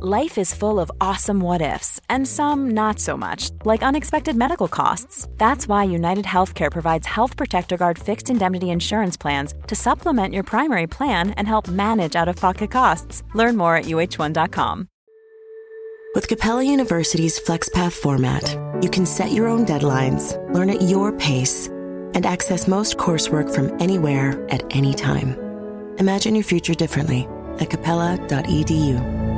Life is full of awesome what ifs, and some not so much, like unexpected medical costs. That's why United Healthcare provides Health Protector Guard fixed indemnity insurance plans to supplement your primary plan and help manage out of pocket costs. Learn more at uh1.com. With Capella University's FlexPath format, you can set your own deadlines, learn at your pace, and access most coursework from anywhere at any time. Imagine your future differently at capella.edu.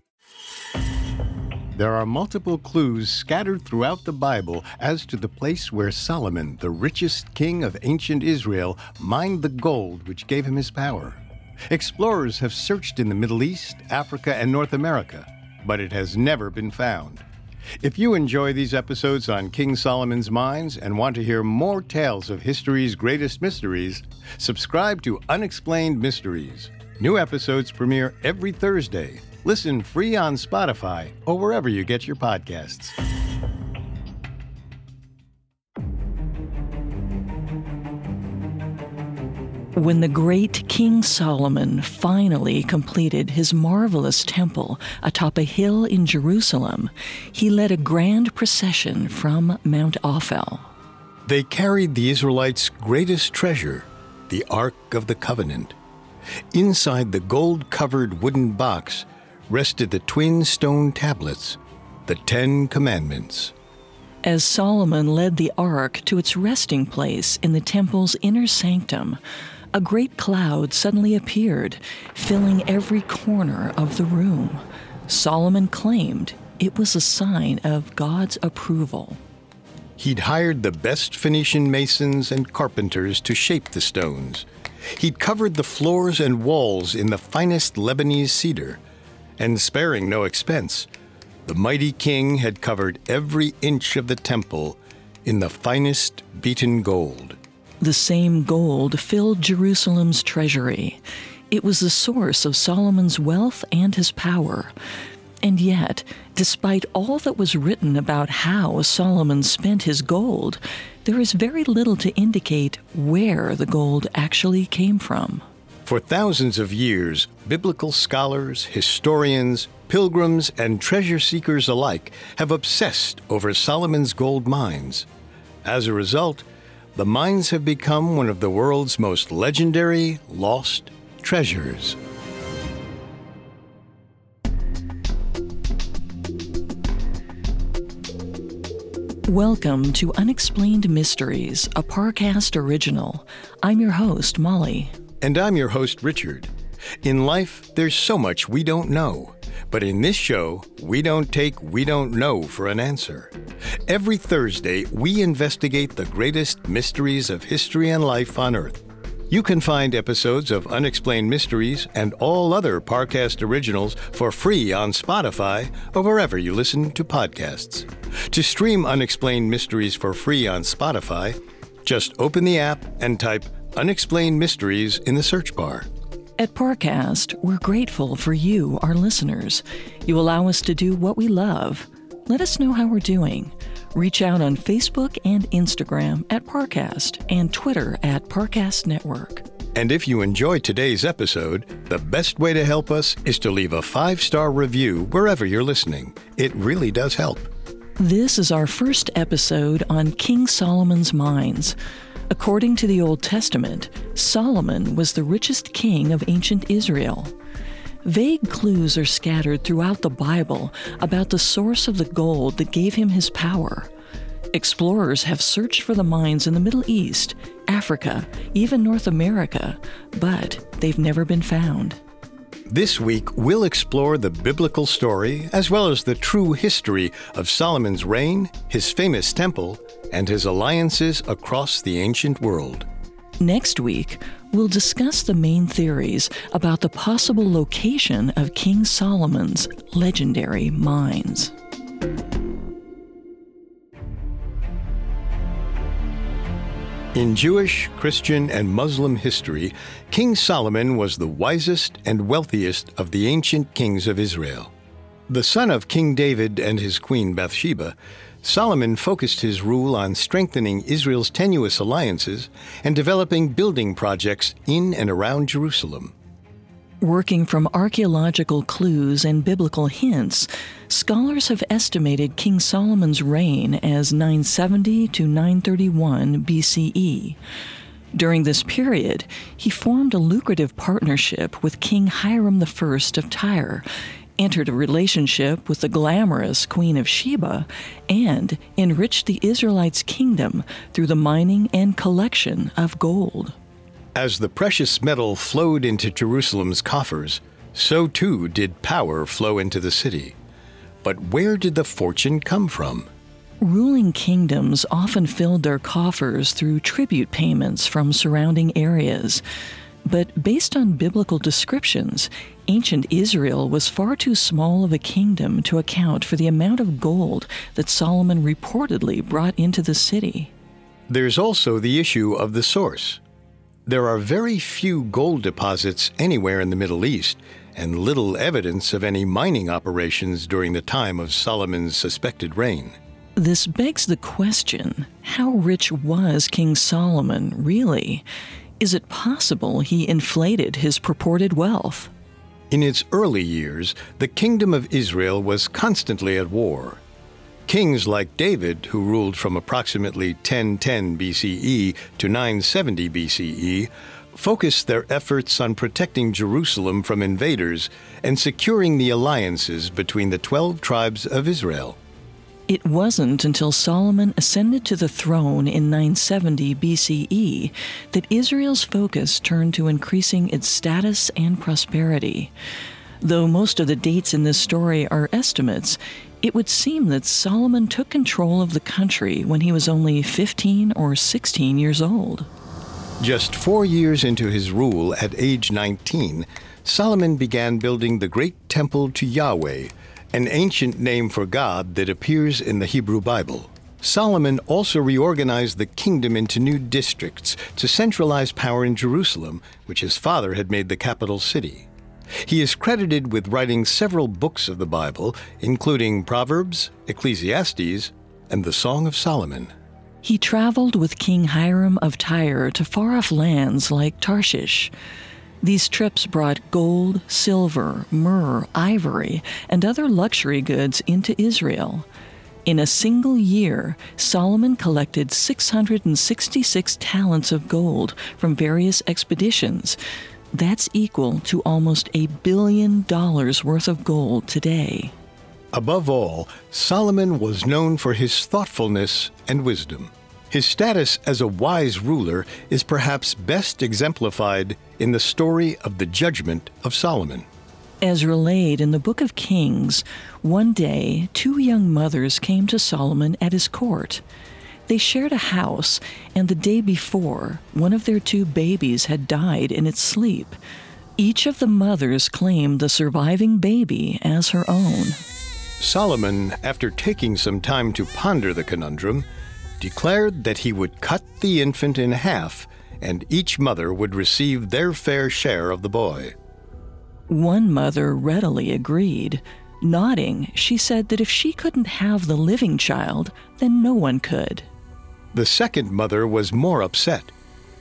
There are multiple clues scattered throughout the Bible as to the place where Solomon, the richest king of ancient Israel, mined the gold which gave him his power. Explorers have searched in the Middle East, Africa, and North America, but it has never been found. If you enjoy these episodes on King Solomon's Mines and want to hear more tales of history's greatest mysteries, subscribe to Unexplained Mysteries. New episodes premiere every Thursday. Listen free on Spotify or wherever you get your podcasts. When the great King Solomon finally completed his marvelous temple atop a hill in Jerusalem, he led a grand procession from Mount Ophel. They carried the Israelites' greatest treasure, the Ark of the Covenant. Inside the gold covered wooden box rested the twin stone tablets, the Ten Commandments. As Solomon led the ark to its resting place in the temple's inner sanctum, a great cloud suddenly appeared, filling every corner of the room. Solomon claimed it was a sign of God's approval. He'd hired the best Phoenician masons and carpenters to shape the stones. He'd covered the floors and walls in the finest Lebanese cedar and sparing no expense, the mighty king had covered every inch of the temple in the finest beaten gold. The same gold filled Jerusalem's treasury. It was the source of Solomon's wealth and his power. And yet, despite all that was written about how Solomon spent his gold, there is very little to indicate where the gold actually came from. For thousands of years, biblical scholars, historians, pilgrims, and treasure seekers alike have obsessed over Solomon's gold mines. As a result, the mines have become one of the world's most legendary lost treasures. Welcome to Unexplained Mysteries, a Parcast original. I'm your host, Molly. And I'm your host, Richard. In life, there's so much we don't know. But in this show, we don't take we don't know for an answer. Every Thursday, we investigate the greatest mysteries of history and life on Earth. You can find episodes of Unexplained Mysteries and all other Parcast originals for free on Spotify or wherever you listen to podcasts. To stream Unexplained Mysteries for free on Spotify, just open the app and type Unexplained Mysteries in the search bar. At Parcast, we're grateful for you, our listeners. You allow us to do what we love. Let us know how we're doing. Reach out on Facebook and Instagram at Parcast and Twitter at Parcast Network. And if you enjoyed today's episode, the best way to help us is to leave a five star review wherever you're listening. It really does help. This is our first episode on King Solomon's Mines. According to the Old Testament, Solomon was the richest king of ancient Israel. Vague clues are scattered throughout the Bible about the source of the gold that gave him his power. Explorers have searched for the mines in the Middle East, Africa, even North America, but they've never been found. This week, we'll explore the biblical story as well as the true history of Solomon's reign, his famous temple, and his alliances across the ancient world. Next week, we'll discuss the main theories about the possible location of King Solomon's legendary mines. In Jewish, Christian, and Muslim history, King Solomon was the wisest and wealthiest of the ancient kings of Israel. The son of King David and his queen Bathsheba, Solomon focused his rule on strengthening Israel's tenuous alliances and developing building projects in and around Jerusalem. Working from archaeological clues and biblical hints, scholars have estimated King Solomon's reign as 970 to 931 BCE. During this period, he formed a lucrative partnership with King Hiram I of Tyre, entered a relationship with the glamorous Queen of Sheba, and enriched the Israelites' kingdom through the mining and collection of gold. As the precious metal flowed into Jerusalem's coffers, so too did power flow into the city. But where did the fortune come from? Ruling kingdoms often filled their coffers through tribute payments from surrounding areas. But based on biblical descriptions, ancient Israel was far too small of a kingdom to account for the amount of gold that Solomon reportedly brought into the city. There's also the issue of the source. There are very few gold deposits anywhere in the Middle East, and little evidence of any mining operations during the time of Solomon's suspected reign. This begs the question how rich was King Solomon really? Is it possible he inflated his purported wealth? In its early years, the kingdom of Israel was constantly at war. Kings like David, who ruled from approximately 1010 BCE to 970 BCE, focused their efforts on protecting Jerusalem from invaders and securing the alliances between the 12 tribes of Israel. It wasn't until Solomon ascended to the throne in 970 BCE that Israel's focus turned to increasing its status and prosperity. Though most of the dates in this story are estimates, it would seem that Solomon took control of the country when he was only 15 or 16 years old. Just four years into his rule at age 19, Solomon began building the great temple to Yahweh, an ancient name for God that appears in the Hebrew Bible. Solomon also reorganized the kingdom into new districts to centralize power in Jerusalem, which his father had made the capital city. He is credited with writing several books of the Bible, including Proverbs, Ecclesiastes, and the Song of Solomon. He traveled with King Hiram of Tyre to far off lands like Tarshish. These trips brought gold, silver, myrrh, ivory, and other luxury goods into Israel. In a single year, Solomon collected 666 talents of gold from various expeditions, that's equal to almost a billion dollars worth of gold today. Above all, Solomon was known for his thoughtfulness and wisdom. His status as a wise ruler is perhaps best exemplified in the story of the judgment of Solomon. As relayed in the Book of Kings, one day two young mothers came to Solomon at his court. They shared a house, and the day before, one of their two babies had died in its sleep. Each of the mothers claimed the surviving baby as her own. Solomon, after taking some time to ponder the conundrum, declared that he would cut the infant in half and each mother would receive their fair share of the boy. One mother readily agreed. Nodding, she said that if she couldn't have the living child, then no one could. The second mother was more upset.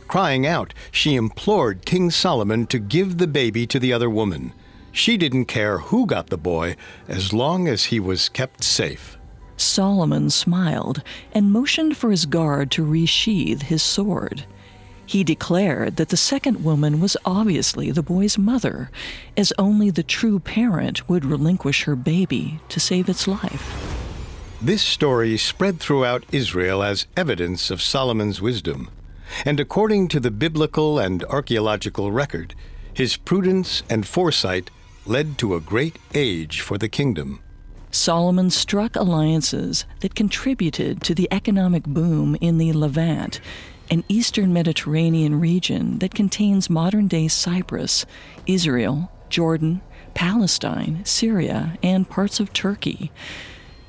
Crying out, she implored King Solomon to give the baby to the other woman. She didn't care who got the boy as long as he was kept safe. Solomon smiled and motioned for his guard to resheath his sword. He declared that the second woman was obviously the boy's mother, as only the true parent would relinquish her baby to save its life. This story spread throughout Israel as evidence of Solomon's wisdom. And according to the biblical and archaeological record, his prudence and foresight led to a great age for the kingdom. Solomon struck alliances that contributed to the economic boom in the Levant. an eastern Mediterranean region that contains modern day Cyprus, Israel, Jordan, Palestine, Syria, and parts of Turkey.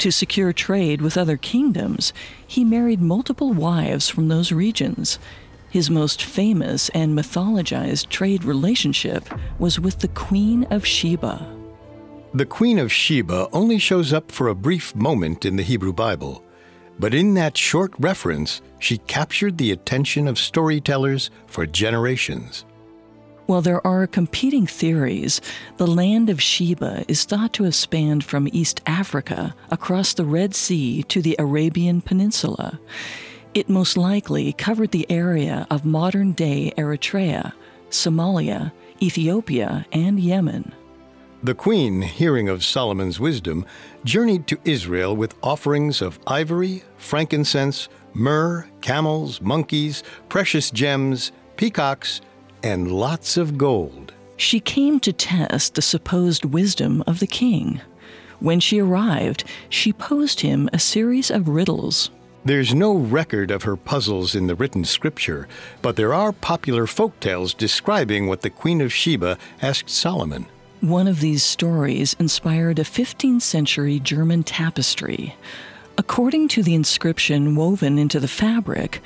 To secure trade with other kingdoms, he married multiple wives from those regions. His most famous and mythologized trade relationship was with the Queen of Sheba. The Queen of Sheba only shows up for a brief moment in the Hebrew Bible, but in that short reference, she captured the attention of storytellers for generations. While there are competing theories, the land of Sheba is thought to have spanned from East Africa across the Red Sea to the Arabian Peninsula. It most likely covered the area of modern day Eritrea, Somalia, Ethiopia, and Yemen. The queen, hearing of Solomon's wisdom, journeyed to Israel with offerings of ivory, frankincense, myrrh, camels, monkeys, precious gems, peacocks, and lots of gold. She came to test the supposed wisdom of the king. When she arrived, she posed him a series of riddles. There's no record of her puzzles in the written scripture, but there are popular folk tales describing what the Queen of Sheba asked Solomon. One of these stories inspired a 15th century German tapestry. According to the inscription woven into the fabric,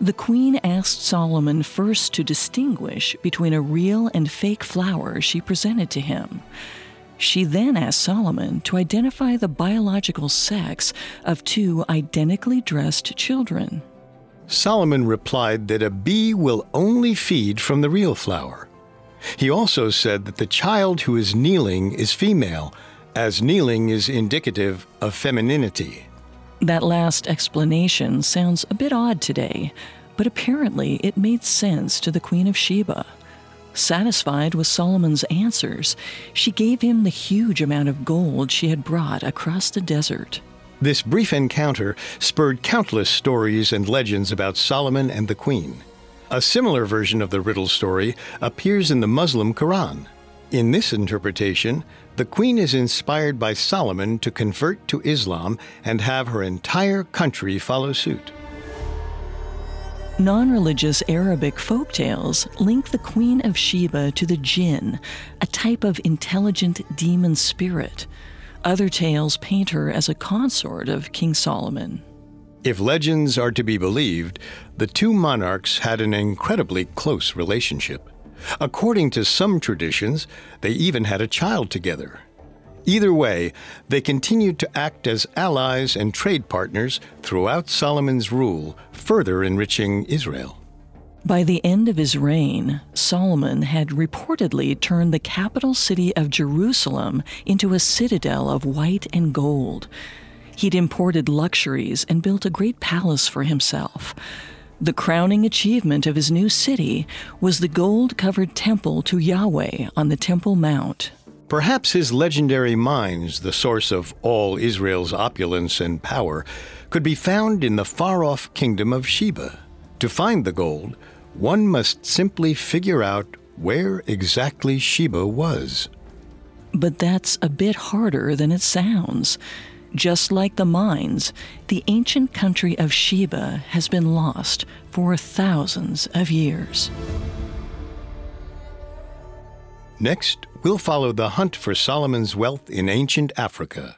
the queen asked Solomon first to distinguish between a real and fake flower she presented to him. She then asked Solomon to identify the biological sex of two identically dressed children. Solomon replied that a bee will only feed from the real flower. He also said that the child who is kneeling is female, as kneeling is indicative of femininity. That last explanation sounds a bit odd today, but apparently it made sense to the Queen of Sheba. Satisfied with Solomon's answers, she gave him the huge amount of gold she had brought across the desert. This brief encounter spurred countless stories and legends about Solomon and the Queen. A similar version of the riddle story appears in the Muslim Quran. In this interpretation, the queen is inspired by Solomon to convert to Islam and have her entire country follow suit. Non religious Arabic folk tales link the Queen of Sheba to the jinn, a type of intelligent demon spirit. Other tales paint her as a consort of King Solomon. If legends are to be believed, the two monarchs had an incredibly close relationship. According to some traditions, they even had a child together. Either way, they continued to act as allies and trade partners throughout Solomon's rule, further enriching Israel. By the end of his reign, Solomon had reportedly turned the capital city of Jerusalem into a citadel of white and gold. He'd imported luxuries and built a great palace for himself. The crowning achievement of his new city was the gold covered temple to Yahweh on the Temple Mount. Perhaps his legendary mines, the source of all Israel's opulence and power, could be found in the far off kingdom of Sheba. To find the gold, one must simply figure out where exactly Sheba was. But that's a bit harder than it sounds. Just like the mines, the ancient country of Sheba has been lost for thousands of years. Next, we'll follow the hunt for Solomon's wealth in ancient Africa.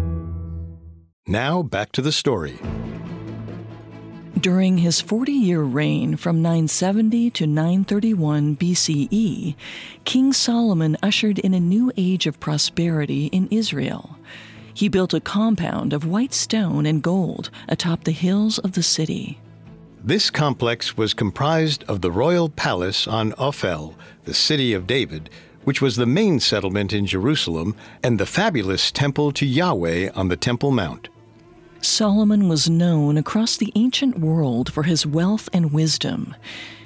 Now back to the story. During his 40 year reign from 970 to 931 BCE, King Solomon ushered in a new age of prosperity in Israel. He built a compound of white stone and gold atop the hills of the city. This complex was comprised of the royal palace on Ophel, the city of David, which was the main settlement in Jerusalem, and the fabulous temple to Yahweh on the Temple Mount. Solomon was known across the ancient world for his wealth and wisdom.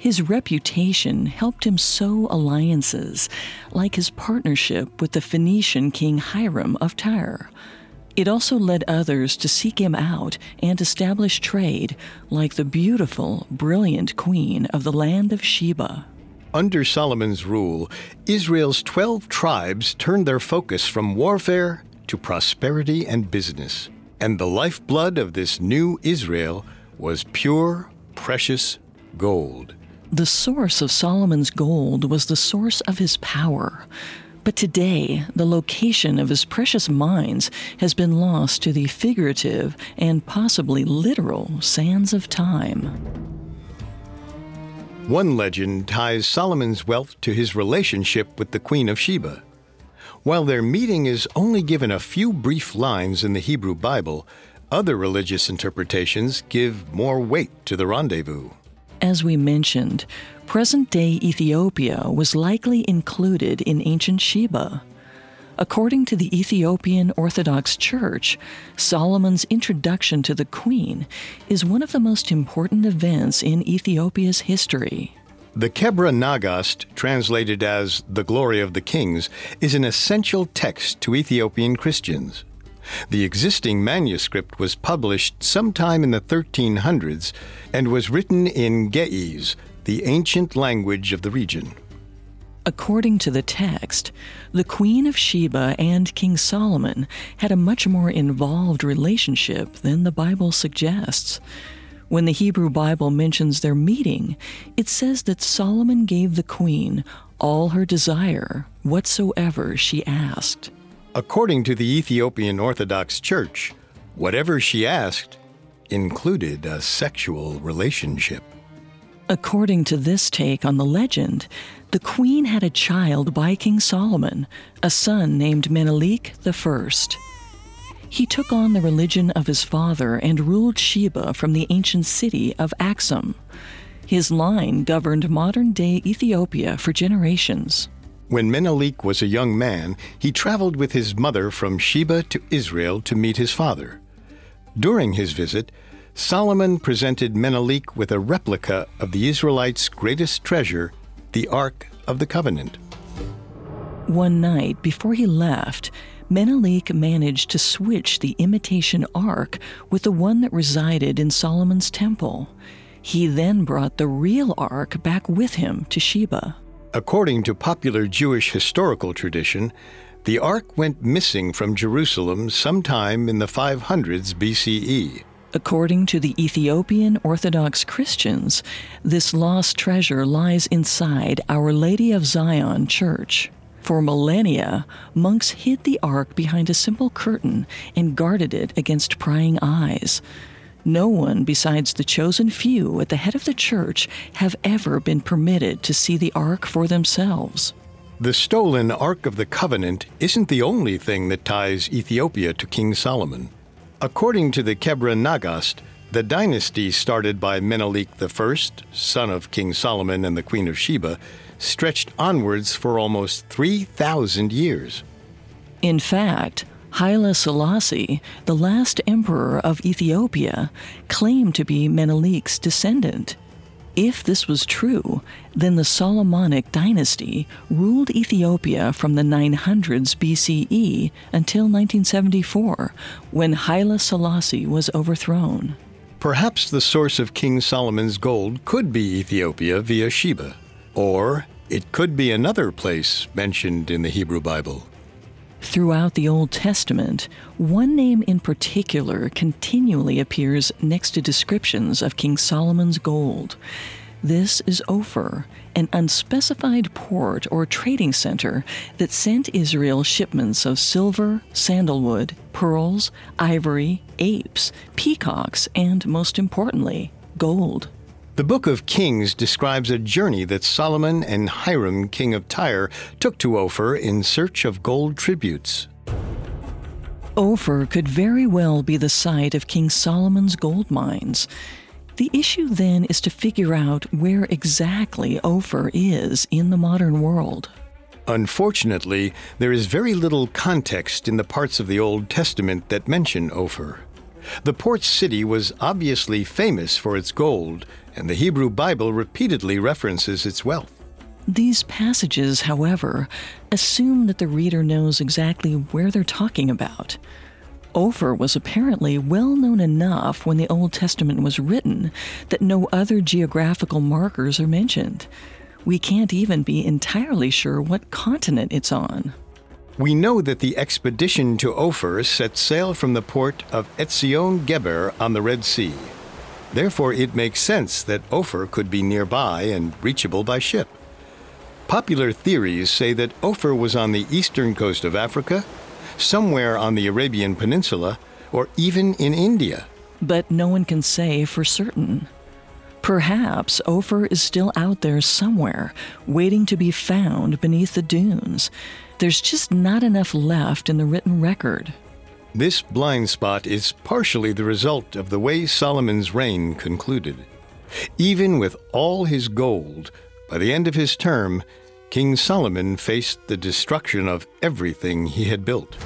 His reputation helped him sow alliances, like his partnership with the Phoenician king Hiram of Tyre. It also led others to seek him out and establish trade, like the beautiful, brilliant queen of the land of Sheba. Under Solomon's rule, Israel's 12 tribes turned their focus from warfare to prosperity and business. And the lifeblood of this new Israel was pure, precious gold. The source of Solomon's gold was the source of his power. But today, the location of his precious mines has been lost to the figurative and possibly literal sands of time. One legend ties Solomon's wealth to his relationship with the Queen of Sheba. While their meeting is only given a few brief lines in the Hebrew Bible, other religious interpretations give more weight to the rendezvous. As we mentioned, present day Ethiopia was likely included in ancient Sheba. According to the Ethiopian Orthodox Church, Solomon's introduction to the Queen is one of the most important events in Ethiopia's history. The Kebra Nagast, translated as the Glory of the Kings, is an essential text to Ethiopian Christians. The existing manuscript was published sometime in the 1300s and was written in Ge'ez, the ancient language of the region. According to the text, the Queen of Sheba and King Solomon had a much more involved relationship than the Bible suggests. When the Hebrew Bible mentions their meeting, it says that Solomon gave the queen all her desire, whatsoever she asked. According to the Ethiopian Orthodox Church, whatever she asked included a sexual relationship. According to this take on the legend, the queen had a child by King Solomon, a son named Menelik I. He took on the religion of his father and ruled Sheba from the ancient city of Axum. His line governed modern day Ethiopia for generations. When Menelik was a young man, he traveled with his mother from Sheba to Israel to meet his father. During his visit, Solomon presented Menelik with a replica of the Israelites' greatest treasure, the Ark of the Covenant. One night before he left, Menelik managed to switch the imitation ark with the one that resided in Solomon's temple. He then brought the real ark back with him to Sheba. According to popular Jewish historical tradition, the ark went missing from Jerusalem sometime in the 500s BCE. According to the Ethiopian Orthodox Christians, this lost treasure lies inside Our Lady of Zion Church. For millennia, monks hid the ark behind a simple curtain and guarded it against prying eyes. No one besides the chosen few at the head of the church have ever been permitted to see the ark for themselves. The stolen Ark of the Covenant isn't the only thing that ties Ethiopia to King Solomon. According to the Kebra Nagast, the dynasty started by Menelik I, son of King Solomon and the Queen of Sheba, stretched onwards for almost 3,000 years. In fact, Haile Selassie, the last emperor of Ethiopia, claimed to be Menelik's descendant. If this was true, then the Solomonic dynasty ruled Ethiopia from the 900s BCE until 1974, when Haile Selassie was overthrown. Perhaps the source of King Solomon's gold could be Ethiopia via Sheba. Or it could be another place mentioned in the Hebrew Bible. Throughout the Old Testament, one name in particular continually appears next to descriptions of King Solomon's gold. This is Ophir, an unspecified port or trading center that sent Israel shipments of silver, sandalwood, pearls, ivory, apes, peacocks, and most importantly, gold. The Book of Kings describes a journey that Solomon and Hiram, king of Tyre, took to Ophir in search of gold tributes. Ophir could very well be the site of King Solomon's gold mines. The issue then is to figure out where exactly Ophir is in the modern world. Unfortunately, there is very little context in the parts of the Old Testament that mention Ophir. The port city was obviously famous for its gold, and the Hebrew Bible repeatedly references its wealth. These passages, however, assume that the reader knows exactly where they're talking about. Ophir was apparently well known enough when the Old Testament was written that no other geographical markers are mentioned. We can't even be entirely sure what continent it's on. We know that the expedition to Ophir set sail from the port of Etzion Geber on the Red Sea. Therefore, it makes sense that Ophir could be nearby and reachable by ship. Popular theories say that Ophir was on the eastern coast of Africa, somewhere on the Arabian Peninsula, or even in India. But no one can say for certain. Perhaps Ophir is still out there somewhere, waiting to be found beneath the dunes. There's just not enough left in the written record. This blind spot is partially the result of the way Solomon's reign concluded. Even with all his gold, by the end of his term, King Solomon faced the destruction of everything he had built.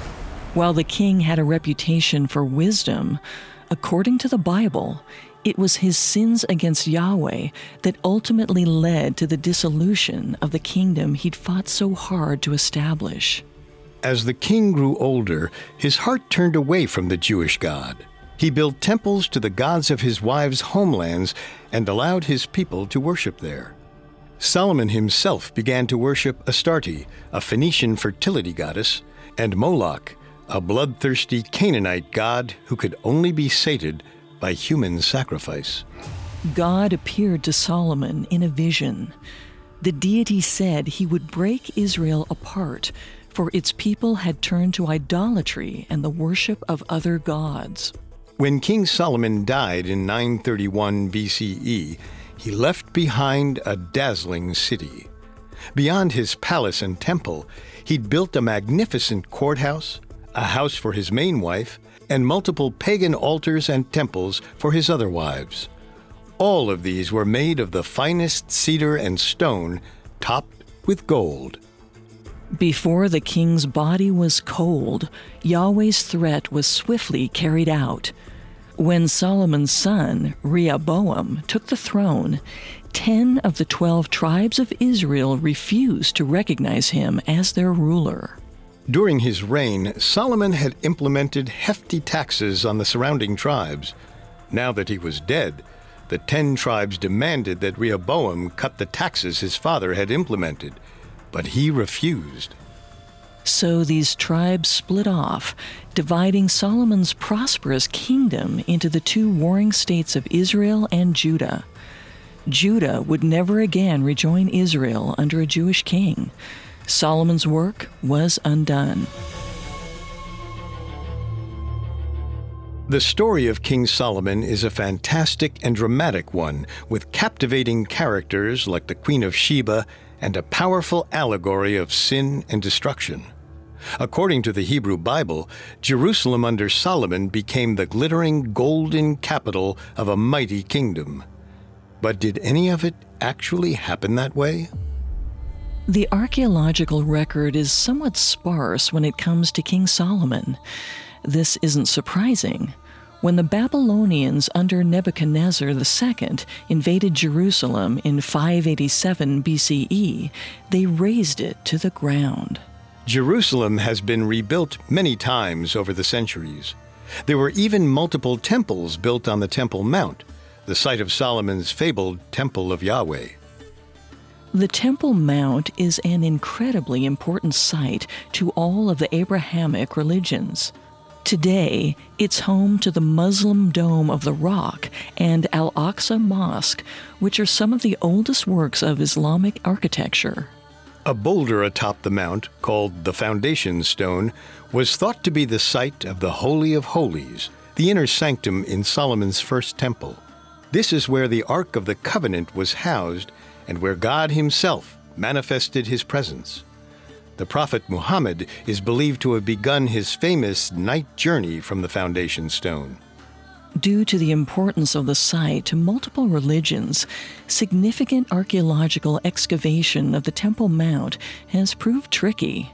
While the king had a reputation for wisdom, according to the Bible, it was his sins against Yahweh that ultimately led to the dissolution of the kingdom he'd fought so hard to establish. As the king grew older, his heart turned away from the Jewish God. He built temples to the gods of his wives' homelands and allowed his people to worship there. Solomon himself began to worship Astarte, a Phoenician fertility goddess, and Moloch, a bloodthirsty Canaanite god who could only be sated by human sacrifice. God appeared to Solomon in a vision. The deity said he would break Israel apart for its people had turned to idolatry and the worship of other gods. When King Solomon died in 931 BCE, he left behind a dazzling city. Beyond his palace and temple, he'd built a magnificent courthouse, a house for his main wife, and multiple pagan altars and temples for his other wives. All of these were made of the finest cedar and stone, topped with gold. Before the king's body was cold, Yahweh's threat was swiftly carried out. When Solomon's son, Rehoboam, took the throne, ten of the twelve tribes of Israel refused to recognize him as their ruler. During his reign, Solomon had implemented hefty taxes on the surrounding tribes. Now that he was dead, the ten tribes demanded that Rehoboam cut the taxes his father had implemented but he refused. So these tribes split off, dividing Solomon's prosperous kingdom into the two warring states of Israel and Judah. Judah would never again rejoin Israel under a Jewish king. Solomon's work was undone. The story of King Solomon is a fantastic and dramatic one, with captivating characters like the Queen of Sheba and a powerful allegory of sin and destruction. According to the Hebrew Bible, Jerusalem under Solomon became the glittering golden capital of a mighty kingdom. But did any of it actually happen that way? The archaeological record is somewhat sparse when it comes to King Solomon. This isn't surprising. When the Babylonians under Nebuchadnezzar II invaded Jerusalem in 587 BCE, they razed it to the ground. Jerusalem has been rebuilt many times over the centuries. There were even multiple temples built on the Temple Mount, the site of Solomon's fabled Temple of Yahweh. The Temple Mount is an incredibly important site to all of the Abrahamic religions. Today, it's home to the Muslim Dome of the Rock and Al Aqsa Mosque, which are some of the oldest works of Islamic architecture. A boulder atop the mount, called the Foundation Stone, was thought to be the site of the Holy of Holies, the inner sanctum in Solomon's first temple. This is where the Ark of the Covenant was housed and where God Himself manifested His presence. The Prophet Muhammad is believed to have begun his famous night journey from the foundation stone. Due to the importance of the site to multiple religions, significant archaeological excavation of the Temple Mount has proved tricky.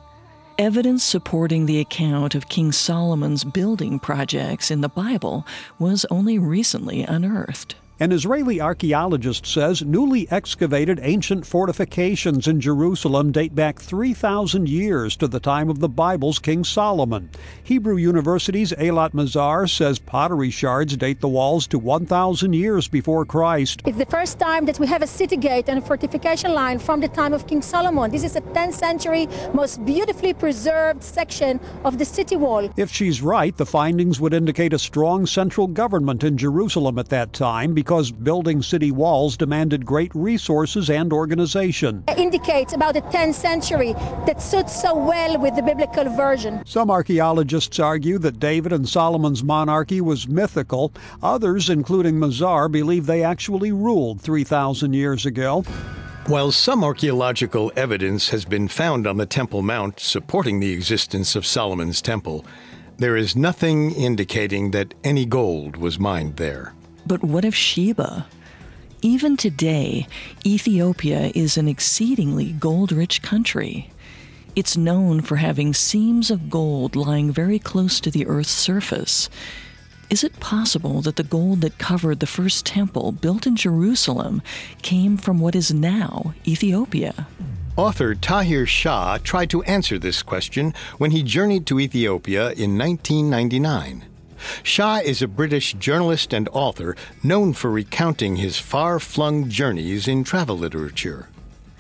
Evidence supporting the account of King Solomon's building projects in the Bible was only recently unearthed. An Israeli archaeologist says newly excavated ancient fortifications in Jerusalem date back 3,000 years to the time of the Bible's King Solomon. Hebrew University's Eilat Mazar says pottery shards date the walls to 1,000 years before Christ. It's the first time that we have a city gate and a fortification line from the time of King Solomon. This is a 10th century, most beautifully preserved section of the city wall. If she's right, the findings would indicate a strong central government in Jerusalem at that time because building city walls demanded great resources and organization. It indicates about the 10th century that suits so well with the biblical version. Some archaeologists argue that David and Solomon's monarchy was mythical. Others, including Mazar, believe they actually ruled 3,000 years ago. While some archaeological evidence has been found on the Temple Mount supporting the existence of Solomon's temple, there is nothing indicating that any gold was mined there. But what of Sheba? Even today, Ethiopia is an exceedingly gold rich country. It's known for having seams of gold lying very close to the Earth's surface. Is it possible that the gold that covered the first temple built in Jerusalem came from what is now Ethiopia? Author Tahir Shah tried to answer this question when he journeyed to Ethiopia in 1999. Shah is a British journalist and author known for recounting his far flung journeys in travel literature.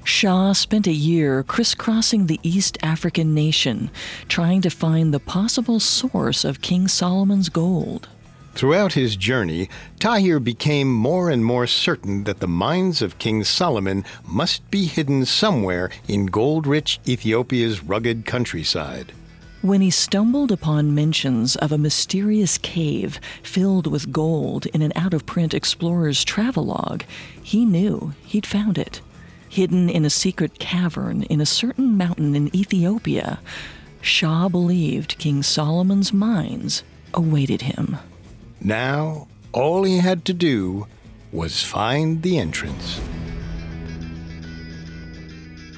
Shah spent a year crisscrossing the East African nation, trying to find the possible source of King Solomon's gold. Throughout his journey, Tahir became more and more certain that the mines of King Solomon must be hidden somewhere in gold rich Ethiopia's rugged countryside. When he stumbled upon mentions of a mysterious cave filled with gold in an out of print explorer's travelogue, he knew he'd found it. Hidden in a secret cavern in a certain mountain in Ethiopia, Shah believed King Solomon's mines awaited him. Now, all he had to do was find the entrance.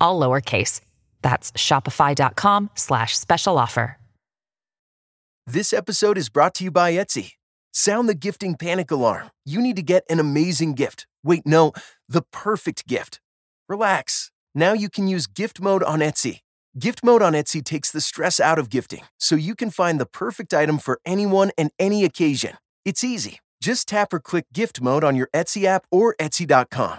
all lowercase. That's shopify.com slash special offer. This episode is brought to you by Etsy. Sound the gifting panic alarm. You need to get an amazing gift. Wait, no, the perfect gift. Relax. Now you can use gift mode on Etsy. Gift mode on Etsy takes the stress out of gifting, so you can find the perfect item for anyone and any occasion. It's easy. Just tap or click gift mode on your Etsy app or Etsy.com.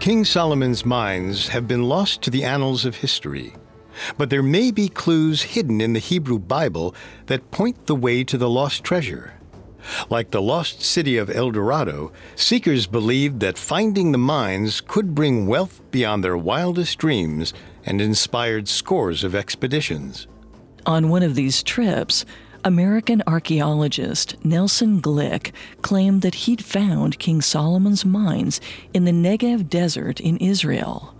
King Solomon's mines have been lost to the annals of history. But there may be clues hidden in the Hebrew Bible that point the way to the lost treasure. Like the lost city of El Dorado, seekers believed that finding the mines could bring wealth beyond their wildest dreams and inspired scores of expeditions. On one of these trips, American archaeologist Nelson Glueck claimed that he'd found King Solomon's mines in the Negev desert in Israel.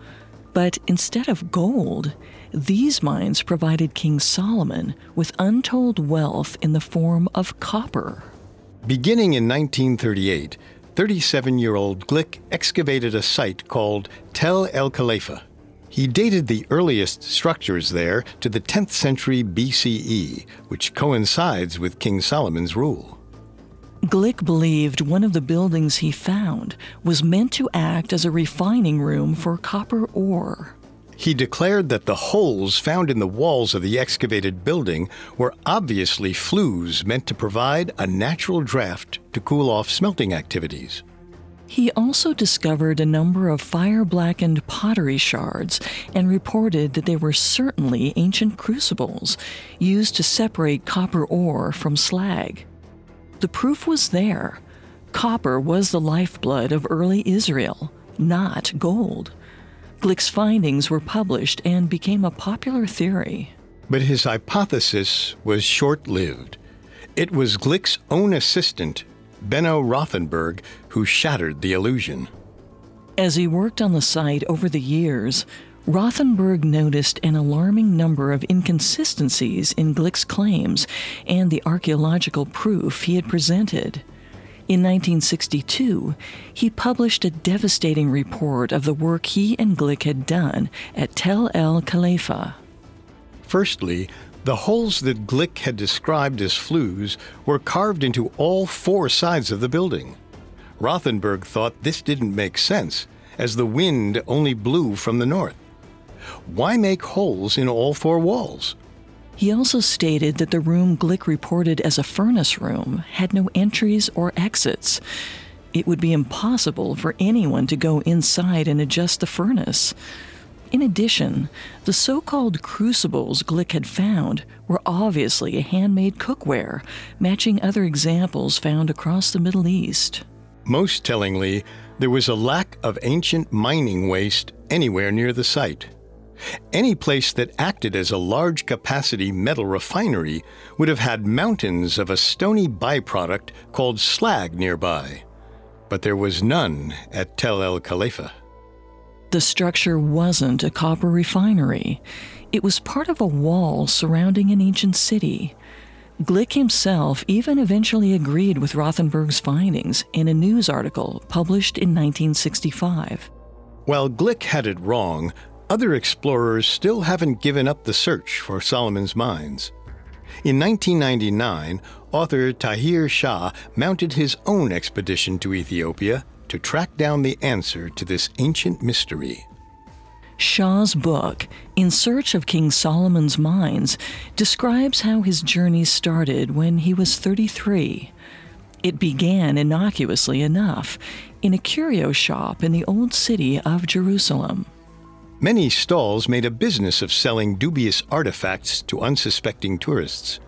But instead of gold, these mines provided King Solomon with untold wealth in the form of copper. Beginning in 1938, 37 year old Glueck excavated a site called Tell el-Kheleifeh. He dated the earliest structures there to the 10th century BCE, which coincides with King Solomon's rule. Glueck believed one of the buildings he found was meant to act as a refining room for copper ore. He declared that the holes found in the walls of the excavated building were obviously flues meant to provide a natural draft to cool off smelting activities. He also discovered a number of fire blackened pottery shards and reported that they were certainly ancient crucibles used to separate copper ore from slag. The proof was there. Copper was the lifeblood of early Israel, not gold. Glueck's findings were published and became a popular theory. But his hypothesis was short lived. It was Glueck's own assistant, Benno Rothenberg, who shattered the illusion. As he worked on the site over the years, Rothenberg noticed an alarming number of inconsistencies in Glueck's claims and the archaeological proof he had presented. In 1962, he published a devastating report of the work he and Glueck had done at Tell el-Kheleifeh. Firstly, the holes that Glueck had described as flues were carved into all four sides of the building. Rothenberg thought this didn't make sense, as the wind only blew from the north. Why make holes in all four walls? He also stated that the room Glueck reported as a furnace room had no entries or exits. It would be impossible for anyone to go inside and adjust the furnace. In addition, the so called crucibles Glueck had found were obviously handmade cookware, matching other examples found across the Middle East. Most tellingly, there was a lack of ancient mining waste anywhere near the site. Any place that acted as a large capacity metal refinery would have had mountains of a stony byproduct called slag nearby. But there was none at Tell el-Kheleifeh. The structure wasn't a copper refinery, it was part of a wall surrounding an ancient city. Glueck himself even eventually agreed with Rothenberg's findings in a news article published in 1965. While Glueck had it wrong, other explorers still haven't given up the search for Solomon's mines. In 1999, author Tahir Shah mounted his own expedition to Ethiopia to track down the answer to this ancient mystery. Shah's book, In Search of King Solomon's Mines, describes how his journey started when he was 33. It began innocuously enough in a curio shop in the old city of Jerusalem. Many stalls made a business of selling dubious artifacts to unsuspecting tourists.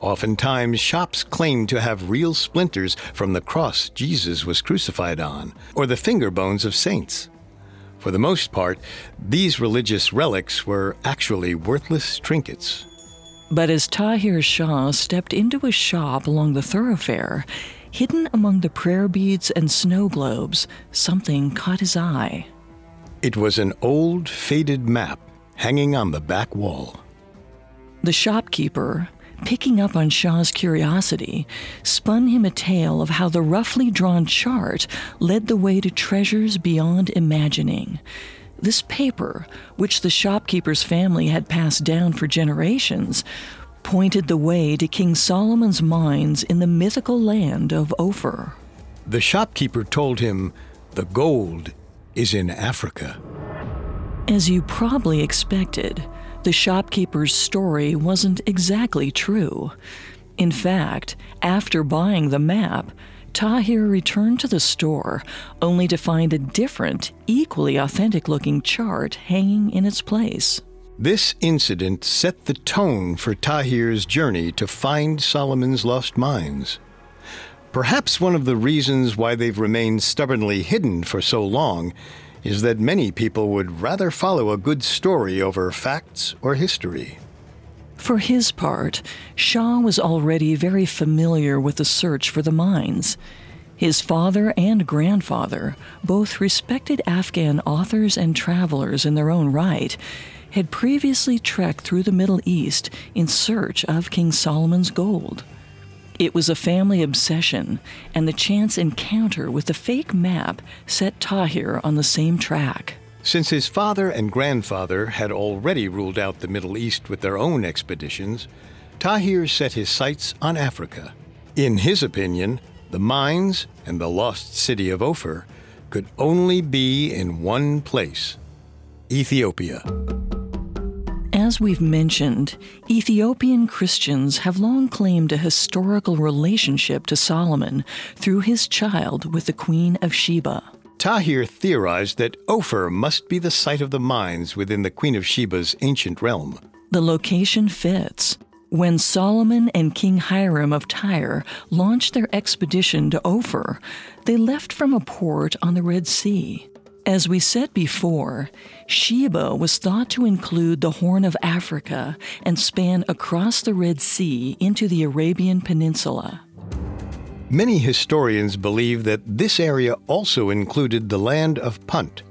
Oftentimes, shops claimed to have real splinters from the cross Jesus was crucified on, or the finger bones of saints. For the most part, these religious relics were actually worthless trinkets. But as Tahir Shah stepped into a shop along the thoroughfare, hidden among the prayer beads and snow globes, something caught his eye. It was an old, faded map hanging on the back wall. The shopkeeper, picking up on Shah's curiosity, spun him a tale of how the roughly drawn chart led the way to treasures beyond imagining. This paper, which the shopkeeper's family had passed down for generations, pointed the way to King Solomon's mines in the mythical land of Ophir. The shopkeeper told him, The gold is in Africa. As you probably expected, the shopkeeper's story wasn't exactly true. In fact, after buying the map, Tahir returned to the store only to find a different, equally authentic looking chart hanging in its place. This incident set the tone for Tahir's journey to find Solomon's lost mines. Perhaps one of the reasons why they've remained stubbornly hidden for so long is that many people would rather follow a good story over facts or history. For his part, Shah was already very familiar with the search for the mines. His father and grandfather, both respected Afghan authors and travelers in their own right, had previously trekked through the Middle East in search of King Solomon's gold. It was a family obsession, and the chance encounter with the fake map set Tahir on the same track. Since his father and grandfather had already ruled out the Middle East with their own expeditions, Tahir set his sights on Africa. In his opinion, the mines and the lost city of Ophir could only be in one place Ethiopia. As we've mentioned, Ethiopian Christians have long claimed a historical relationship to Solomon through his child with the Queen of Sheba. Tahir theorized that Ophir must be the site of the mines within the Queen of Sheba's ancient realm. The location fits. When Solomon and King Hiram of Tyre launched their expedition to Ophir, they left from a port on the Red Sea. As we said before, Sheba was thought to include the Horn of Africa and span across the Red Sea into the Arabian Peninsula. Many historians believe that this area also included the land of Punt,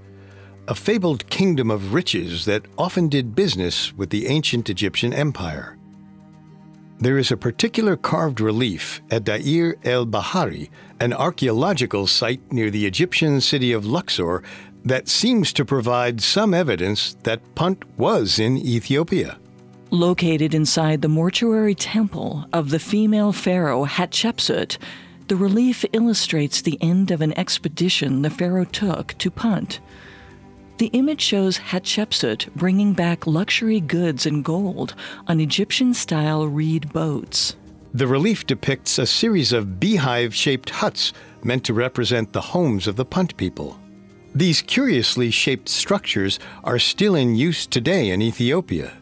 a fabled kingdom of riches that often did business with the ancient Egyptian empire. There is a particular carved relief at Da'ir el Bahari, an archaeological site near the Egyptian city of Luxor, that seems to provide some evidence that Punt was in Ethiopia. Located inside the mortuary temple of the female pharaoh Hatshepsut, the relief illustrates the end of an expedition the pharaoh took to Punt. The image shows Hatshepsut bringing back luxury goods and gold on Egyptian style reed boats. The relief depicts a series of beehive shaped huts meant to represent the homes of the Punt people. These curiously shaped structures are still in use today in Ethiopia.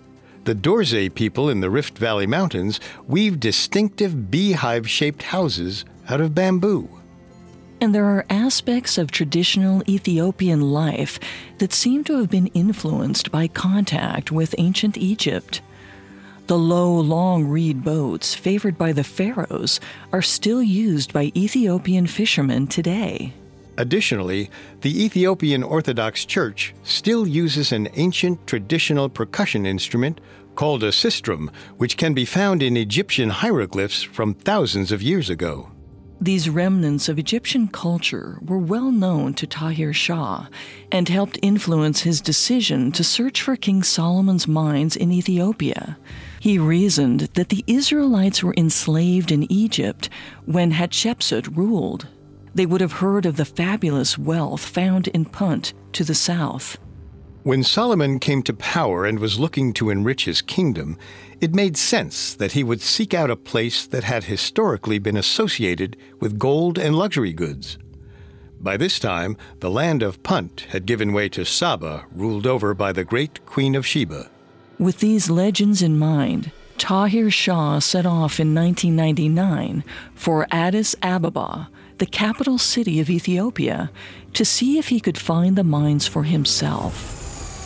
The Dorze people in the Rift Valley Mountains weave distinctive beehive shaped houses out of bamboo. And there are aspects of traditional Ethiopian life that seem to have been influenced by contact with ancient Egypt. The low, long reed boats favored by the pharaohs are still used by Ethiopian fishermen today. Additionally, the Ethiopian Orthodox Church still uses an ancient traditional percussion instrument called a sistrum, which can be found in Egyptian hieroglyphs from thousands of years ago. These remnants of Egyptian culture were well known to Tahir Shah and helped influence his decision to search for King Solomon's mines in Ethiopia. He reasoned that the Israelites were enslaved in Egypt when Hatshepsut ruled. They would have heard of the fabulous wealth found in Punt to the south. When Solomon came to power and was looking to enrich his kingdom, it made sense that he would seek out a place that had historically been associated with gold and luxury goods. By this time, the land of Punt had given way to Saba, ruled over by the great Queen of Sheba. With these legends in mind, Tahir Shah set off in 1999 for Addis Ababa, the capital city of Ethiopia, to see if he could find the mines for himself.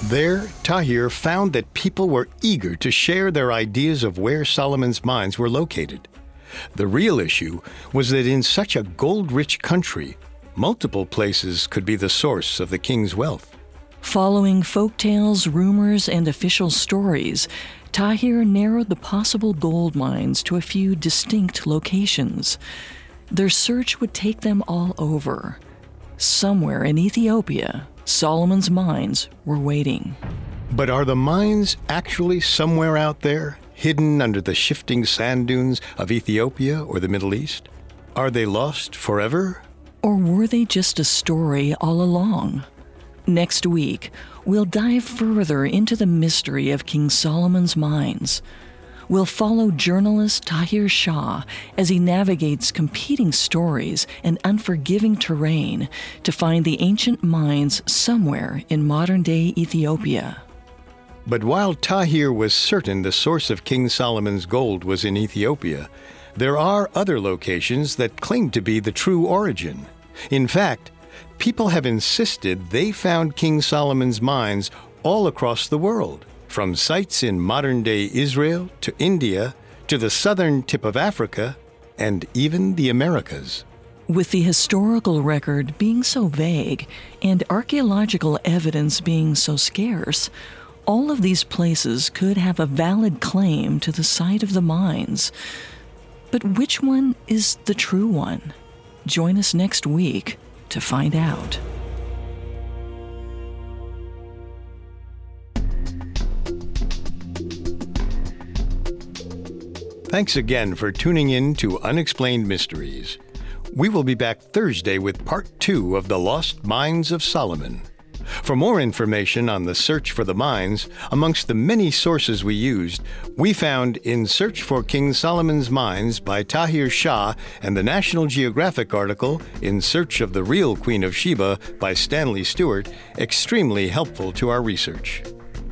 There, Tahir found that people were eager to share their ideas of where Solomon's mines were located. The real issue was that in such a gold rich country, multiple places could be the source of the king's wealth. Following folk tales, rumors, and official stories, Tahir narrowed the possible gold mines to a few distinct locations. Their search would take them all over. Somewhere in Ethiopia, Solomon's mines were waiting. But are the mines actually somewhere out there, hidden under the shifting sand dunes of Ethiopia or the Middle East? Are they lost forever? Or were they just a story all along? Next week, we'll dive further into the mystery of King Solomon's mines we'll follow journalist Tahir Shah as he navigates competing stories and unforgiving terrain to find the ancient mines somewhere in modern day Ethiopia. But while Tahir was certain the source of King Solomon's gold was in Ethiopia, there are other locations that claim to be the true origin. In fact, people have insisted they found King Solomon's mines all across the world from sites in modern day Israel to India to the southern tip of Africa and even the Americas. With the historical record being so vague and archaeological evidence being so scarce, all of these places could have a valid claim to the site of the mines. But which one is the true one? Join us next week to find out. Thanks again for tuning in to Unexplained Mysteries. We will be back Thursday with part two of The Lost Mines of Solomon. For more information on the search for the mines, amongst the many sources we used, we found In Search for King Solomon's Mines by Tahir Shah and the National Geographic article In Search of the Real Queen of Sheba by Stanley Stewart extremely helpful to our research.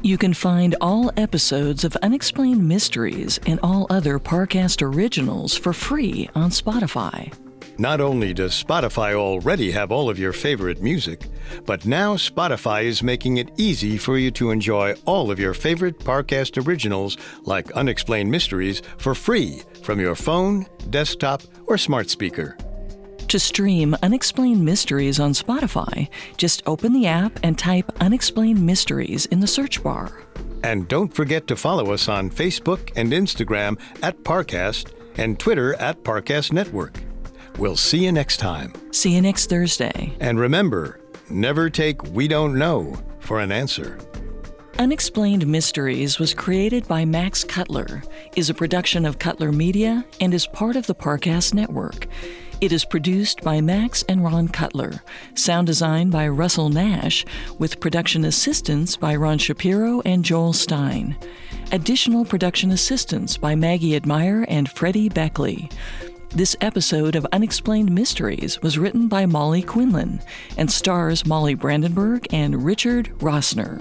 You can find all episodes of Unexplained Mysteries and all other Parcast originals for free on Spotify. Not only does Spotify already have all of your favorite music, but now Spotify is making it easy for you to enjoy all of your favorite Parcast originals like Unexplained Mysteries for free from your phone, desktop, or smart speaker. To stream Unexplained Mysteries on Spotify, just open the app and type Unexplained Mysteries in the search bar. And don't forget to follow us on Facebook and Instagram at Parcast and Twitter at Parcast Network. We'll see you next time. See you next Thursday. And remember, never take we don't know for an answer. Unexplained Mysteries was created by Max Cutler, is a production of Cutler Media, and is part of the Parcast Network. It is produced by Max and Ron Cutler, sound design by Russell Nash, with production assistance by Ron Shapiro and Joel Stein. Additional production assistance by Maggie Admire and Freddie Beckley. This episode of Unexplained Mysteries was written by Molly Quinlan and stars Molly Brandenburg and Richard Rossner.